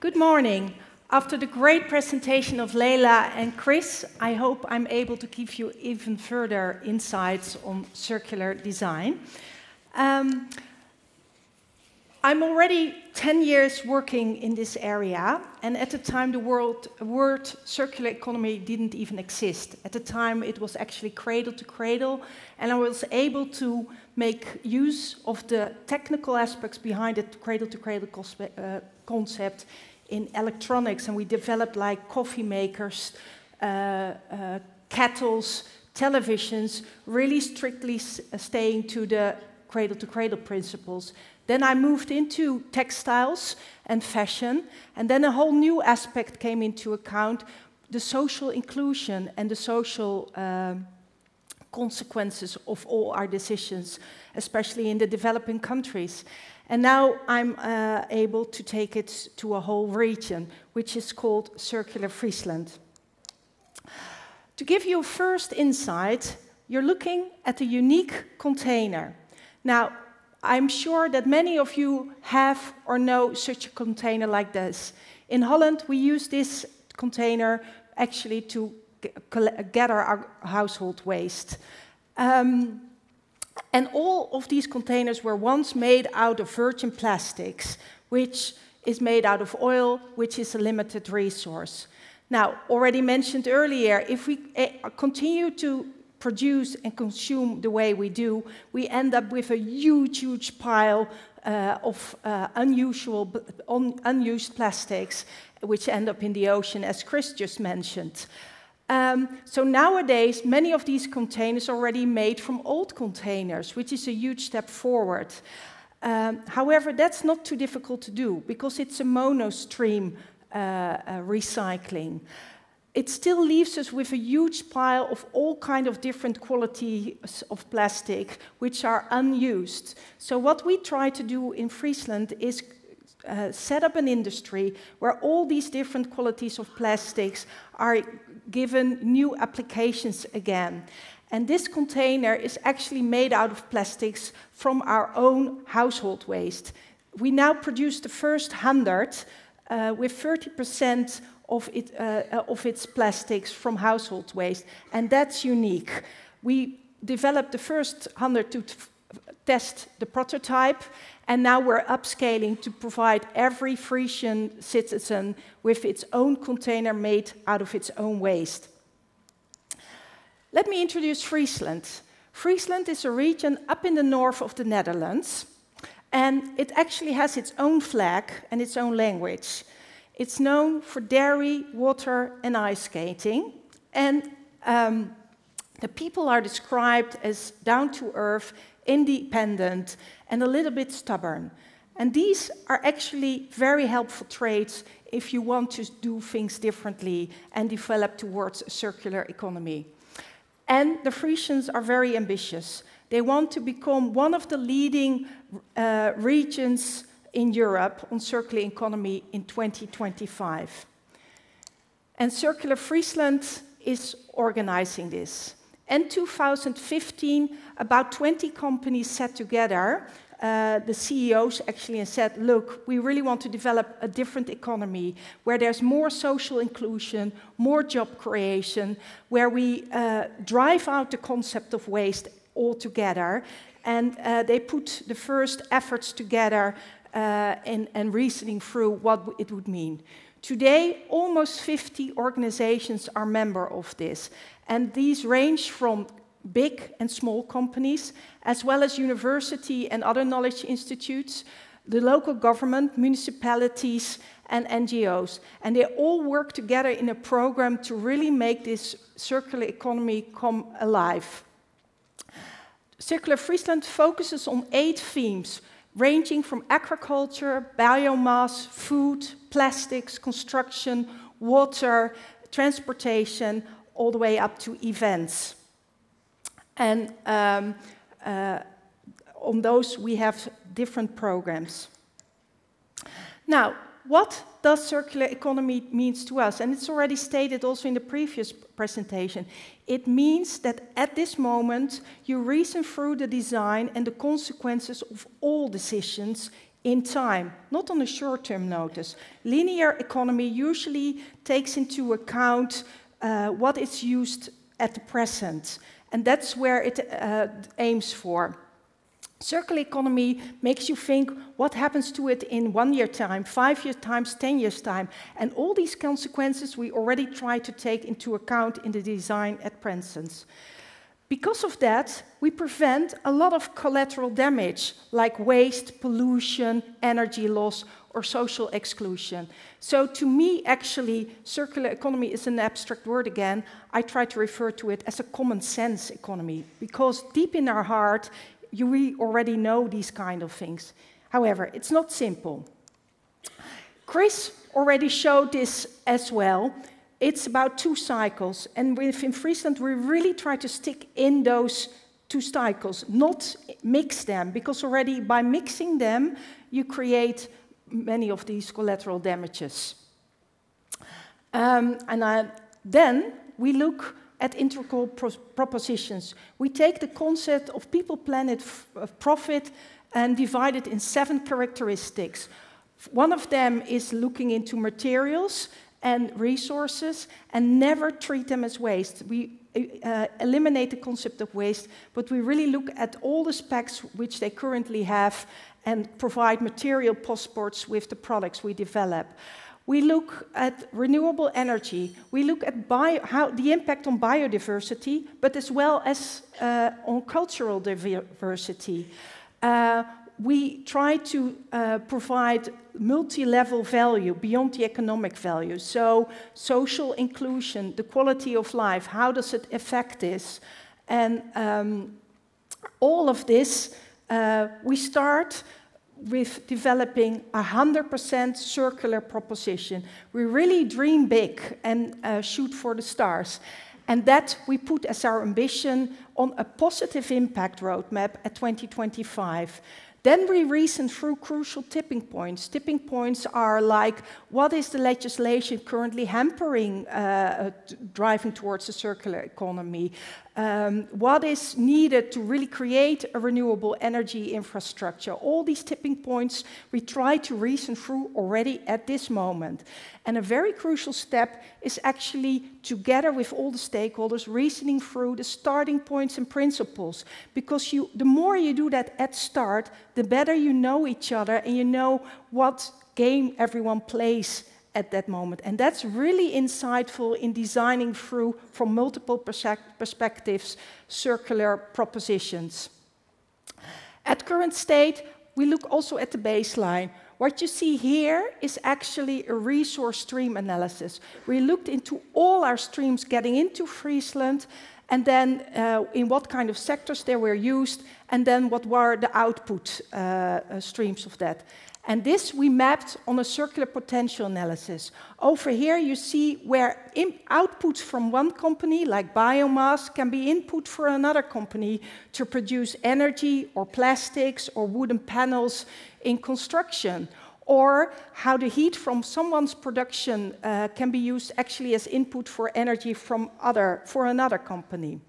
Good morning. After the great presentation of Leila and Chris, I hope I'm able to give you even further insights on circular design. Um, I'm already 10 years working in this area, and at the time the world, word circular economy didn't even exist. At the time it was actually cradle to cradle, and I was able to make use of the technical aspects behind the cradle to cradle concept in electronics, and we developed like coffee makers, uh, uh, kettles, televisions, really strictly uh, staying to the cradle to cradle principles. Then I moved into textiles and fashion, and then a whole new aspect came into account the social inclusion and the social um, consequences of all our decisions, especially in the developing countries. And now I'm uh, able to take it to a whole region, which is called Circular Friesland. To give you a first insight, you're looking at a unique container. Now, I'm sure that many of you have or know such a container like this. In Holland, we use this container actually to gather our household waste. Um, and all of these containers were once made out of virgin plastics, which is made out of oil, which is a limited resource. Now, already mentioned earlier, if we eh, continue to produce and consume the way we do, we end up with a huge, huge pile uh, of uh, unusual, un unused plastics, which end up in the ocean, as Chris just mentioned. Um, so nowadays, many of these containers are already made from old containers, which is a huge step forward. Um, however, that's not too difficult to do because it's a monostream uh, uh, recycling it still leaves us with a huge pile of all kind of different qualities of plastic which are unused. So what we try to do in Friesland is uh, set up an industry where all these different qualities of plastics are given new applications again. And this container is actually made out of plastics from our own household waste. We now produce the first 100 uh, with 30% of, it, uh, uh, of its plastics from household waste, and that's unique. We developed the first 100 to test the prototype, and now we're upscaling to provide every Frisian citizen with its own container made out of its own waste. Let me introduce Friesland. Friesland is a region up in the north of the Netherlands, and it actually has its own flag and its own language. It's known for dairy, water, and ice skating. And um, the people are described as down to earth, independent, and a little bit stubborn. And these are actually very helpful traits if you want to do things differently and develop towards a circular economy. And the Frisians are very ambitious. They want to become one of the leading uh, regions in Europe on circular economy in 2025. And Circular Friesland is organizing this. In 2015, about 20 companies sat together, uh, the CEOs actually, and said, Look, we really want to develop a different economy where there's more social inclusion, more job creation, where we uh, drive out the concept of waste altogether. And uh, they put the first efforts together uh, and, and reasoning through what it would mean. Today, almost 50 organizations are member of this, and these range from big and small companies, as well as university and other knowledge institutes, the local government, municipalities, and NGOs. And they all work together in a program to really make this circular economy come alive. Circular Friesland focuses on eight themes ranging from agriculture, biomass, food, plastics, construction, water, transportation, all the way up to events. And um, uh, on those, we have different programs. Now, what does circular economy means to us? And it's already stated also in the previous presentation. It means that at this moment, you reason through the design and the consequences of all decisions in time, not on a short term notice. Linear economy usually takes into account uh, what is used at the present, and that's where it uh, aims for. Circular economy makes you think what happens to it in one year time, five years time, 10 years time. And all these consequences we already try to take into account in the design at present. Because of that, we prevent a lot of collateral damage like waste, pollution, energy loss, or social exclusion. So, to me, actually, circular economy is an abstract word again. I try to refer to it as a common sense economy because deep in our heart, you we already know these kind of things. However, it's not simple. Chris already showed this as well. It's about two cycles, and within Friesland, we really try to stick in those two cycles, not mix them, because already by mixing them, you create many of these collateral damages. Um, and I, then we look at integral pro propositions. We take the concept of people, planet, profit and divide it in seven characteristics. One of them is looking into materials and resources and never treat them as waste. We uh, eliminate the concept of waste, but we really look at all the specs which they currently have and provide material passports with the products we develop. We look at renewable energy. We look at bio, how, the impact on biodiversity, but as well as uh, on cultural diversity. Uh, we try to uh, provide multi-level value beyond the economic value. So social inclusion, the quality of life, how does it affect this? And um, all of this, uh, we start with developing a 100% circular proposition. We really dream big and uh, shoot for the stars. And that we put as our ambition on a positive impact roadmap at 2025. Then we reason through crucial tipping points. Tipping points are like what is the legislation currently hampering uh, driving towards a circular economy? Um, what is needed to really create a renewable energy infrastructure? All these tipping points we try to reason through already at this moment. And a very crucial step is actually, together with all the stakeholders, reasoning through the starting points and principles. Because you, the more you do that at start, the better you know each other and you know what game everyone plays at that moment. And that's really insightful in designing through, from multiple perspectives, circular propositions. At current state, we look also at the baseline. What you see here is actually a resource stream analysis. We looked into all our streams getting into Friesland, and then uh, in what kind of sectors they were used, and then what were the output uh, uh, streams of that. And this we mapped on a circular potential analysis. Over here, you see where outputs from one company, like biomass, can be input for another company to produce energy or plastics or wooden panels in construction. Or how the heat from someone's production uh, can be used actually as input for energy from other, for another company.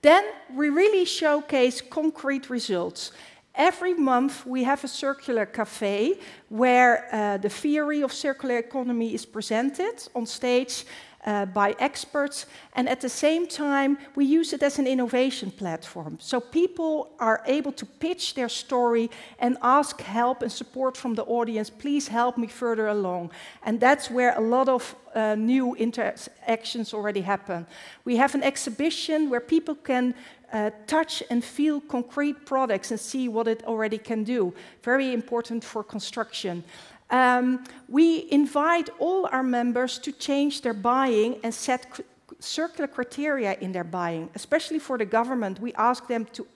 Then we really showcase concrete results. Every month, we have a circular cafe where uh, the theory of circular economy is presented on stage uh, by experts, and at the same time, we use it as an innovation platform. So people are able to pitch their story and ask help and support from the audience. Please help me further along. And that's where a lot of uh, new interactions already happen. We have an exhibition where people can uh, touch and feel concrete products and see what it already can do. Very important for construction. Um, we invite all our members to change their buying and set circular criteria in their buying, especially for the government. We ask them to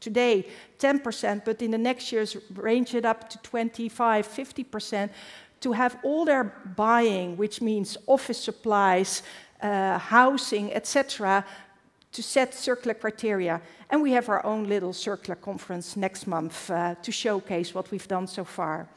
today 10%, but in the next years range it up to 25, 50% to have all their buying, which means office supplies, uh, housing, etc., to set circular criteria. And we have our own little circular conference next month uh, to showcase what we've done so far.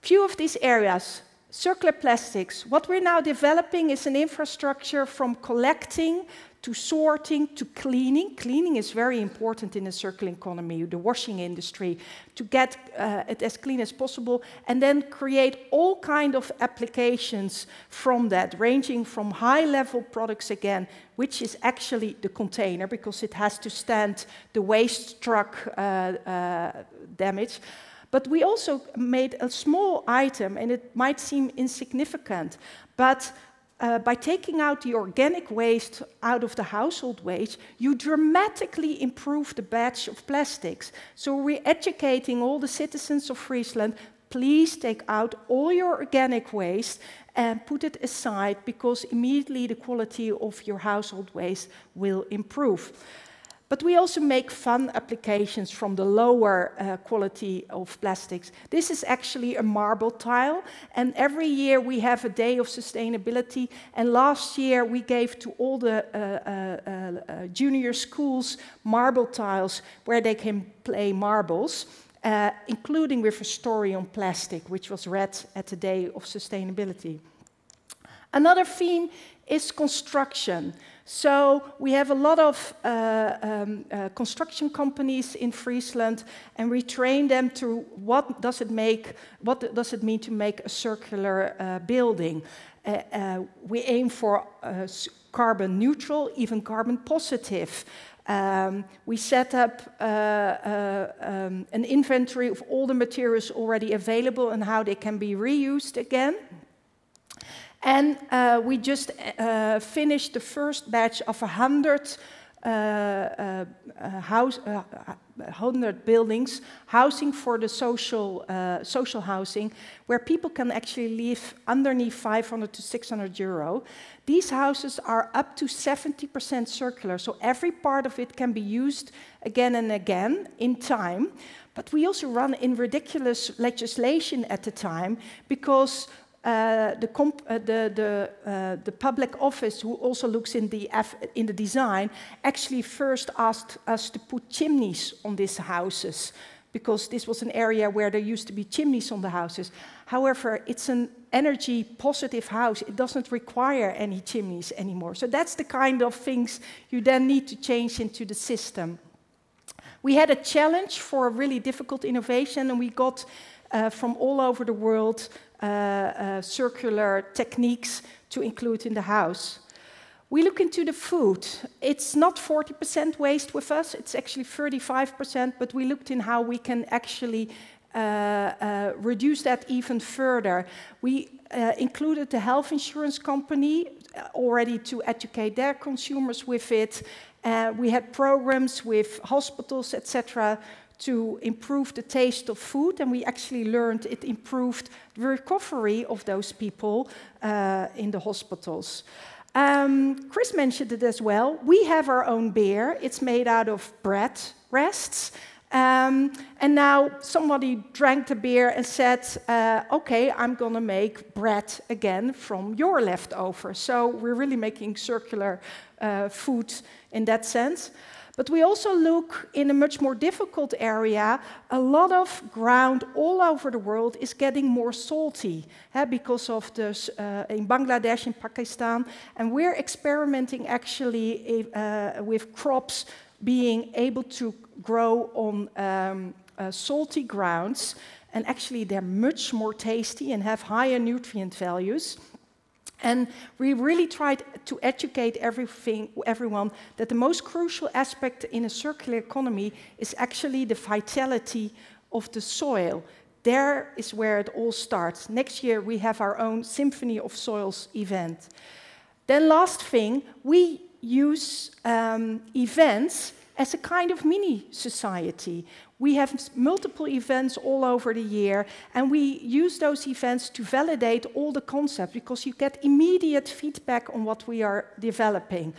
Few of these areas circular plastics. What we're now developing is an infrastructure from collecting to sorting to cleaning. Cleaning is very important in the circular economy, the washing industry, to get uh, it as clean as possible, and then create all kind of applications from that, ranging from high-level products again, which is actually the container because it has to stand the waste truck uh, uh, damage. But we also made a small item, and it might seem insignificant, but uh, by taking out the organic waste out of the household waste, you dramatically improve the batch of plastics. So we're educating all the citizens of Friesland, please take out all your organic waste and put it aside because immediately the quality of your household waste will improve. But we also make fun applications from the lower uh, quality of plastics. This is actually a marble tile, and every year we have a day of sustainability. And last year we gave to all the uh, uh, uh junior schools marble tiles where they can play marbles. Uh, including with a story on plastic, which was read at the Day of Sustainability. Another theme is construction. So we have a lot of uh, um, uh, construction companies in Friesland, and we train them to what does it make, what does it mean to make a circular uh, building. Uh, uh, we aim for uh, carbon neutral, even carbon positive. Um, we set up uh, uh, um, an inventory of all the materials already available and how they can be reused again. And uh, we just uh, finished the first batch of 100 uh, uh, uh, house, 100 buildings, housing for the social, social housing, where people can actually live underneath 500 to 600 euro. These houses are up to 70% circular, so every part of it can be used again and again in time. But we also run in ridiculous legislation at the time because uh, the, uh, the, the, uh, the, public office, who also looks in the, in the design, actually first asked us to put chimneys on these houses because this was an area where there used to be chimneys on the houses. However, it's an energy positive house. It doesn't require any chimneys anymore. So that's the kind of things you then need to change into the system. We had a challenge for a really difficult innovation, and we got uh, from all over the world uh, uh, circular techniques to include in the house. We look into the food. It's not 40% waste with us, it's actually 35%, but we looked in how we can actually uh, uh, reduce that even further. We uh, included the health insurance company already to educate their consumers with it. we had programs with hospitals, etc., to improve the taste of food, and we actually learned it improved the recovery of those people uh, in the hospitals. Um, Chris mentioned it as well. We have our own beer. It's made out of bread rests. Um, and now somebody drank the beer and said, uh, okay, I'm going to make bread again from your leftovers. So we're really making circular uh, food in that sense. But we also look in a much more difficult area. A lot of ground all over the world is getting more salty eh, because of this uh, in Bangladesh, in Pakistan, and we're experimenting actually uh, with crops being able to grow on um, uh, salty grounds, and actually they're much more tasty and have higher nutrient values. And we really tried to educate everything, everyone that the most crucial aspect in a circular economy is actually the vitality of the soil. There is where it all starts. Next year, we have our own Symphony of Soils event. Then, last thing, we use um, events as a kind of mini society. We have multiple events all over the year, and we use those events to validate all the concepts because you get immediate feedback on what we are developing.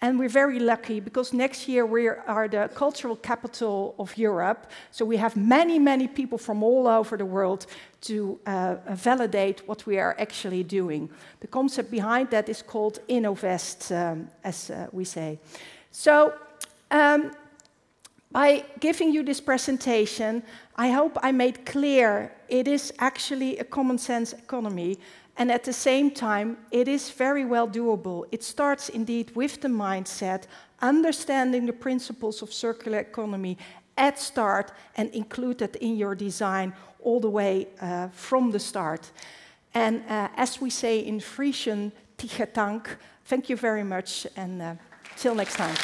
And we're very lucky because next year we are the cultural capital of Europe. So we have many, many people from all over the world to uh, validate what we are actually doing. The concept behind that is called Innofest, um, as uh, we say. So um, By giving you this presentation, I hope I made clear it is actually a common sense economy, and at the same time, it is very well doable. It starts indeed with the mindset, understanding the principles of circular economy at start and include that in your design all the way uh, from the start. And uh, as we say in Frisian, tigetank, thank you very much and uh, till next time.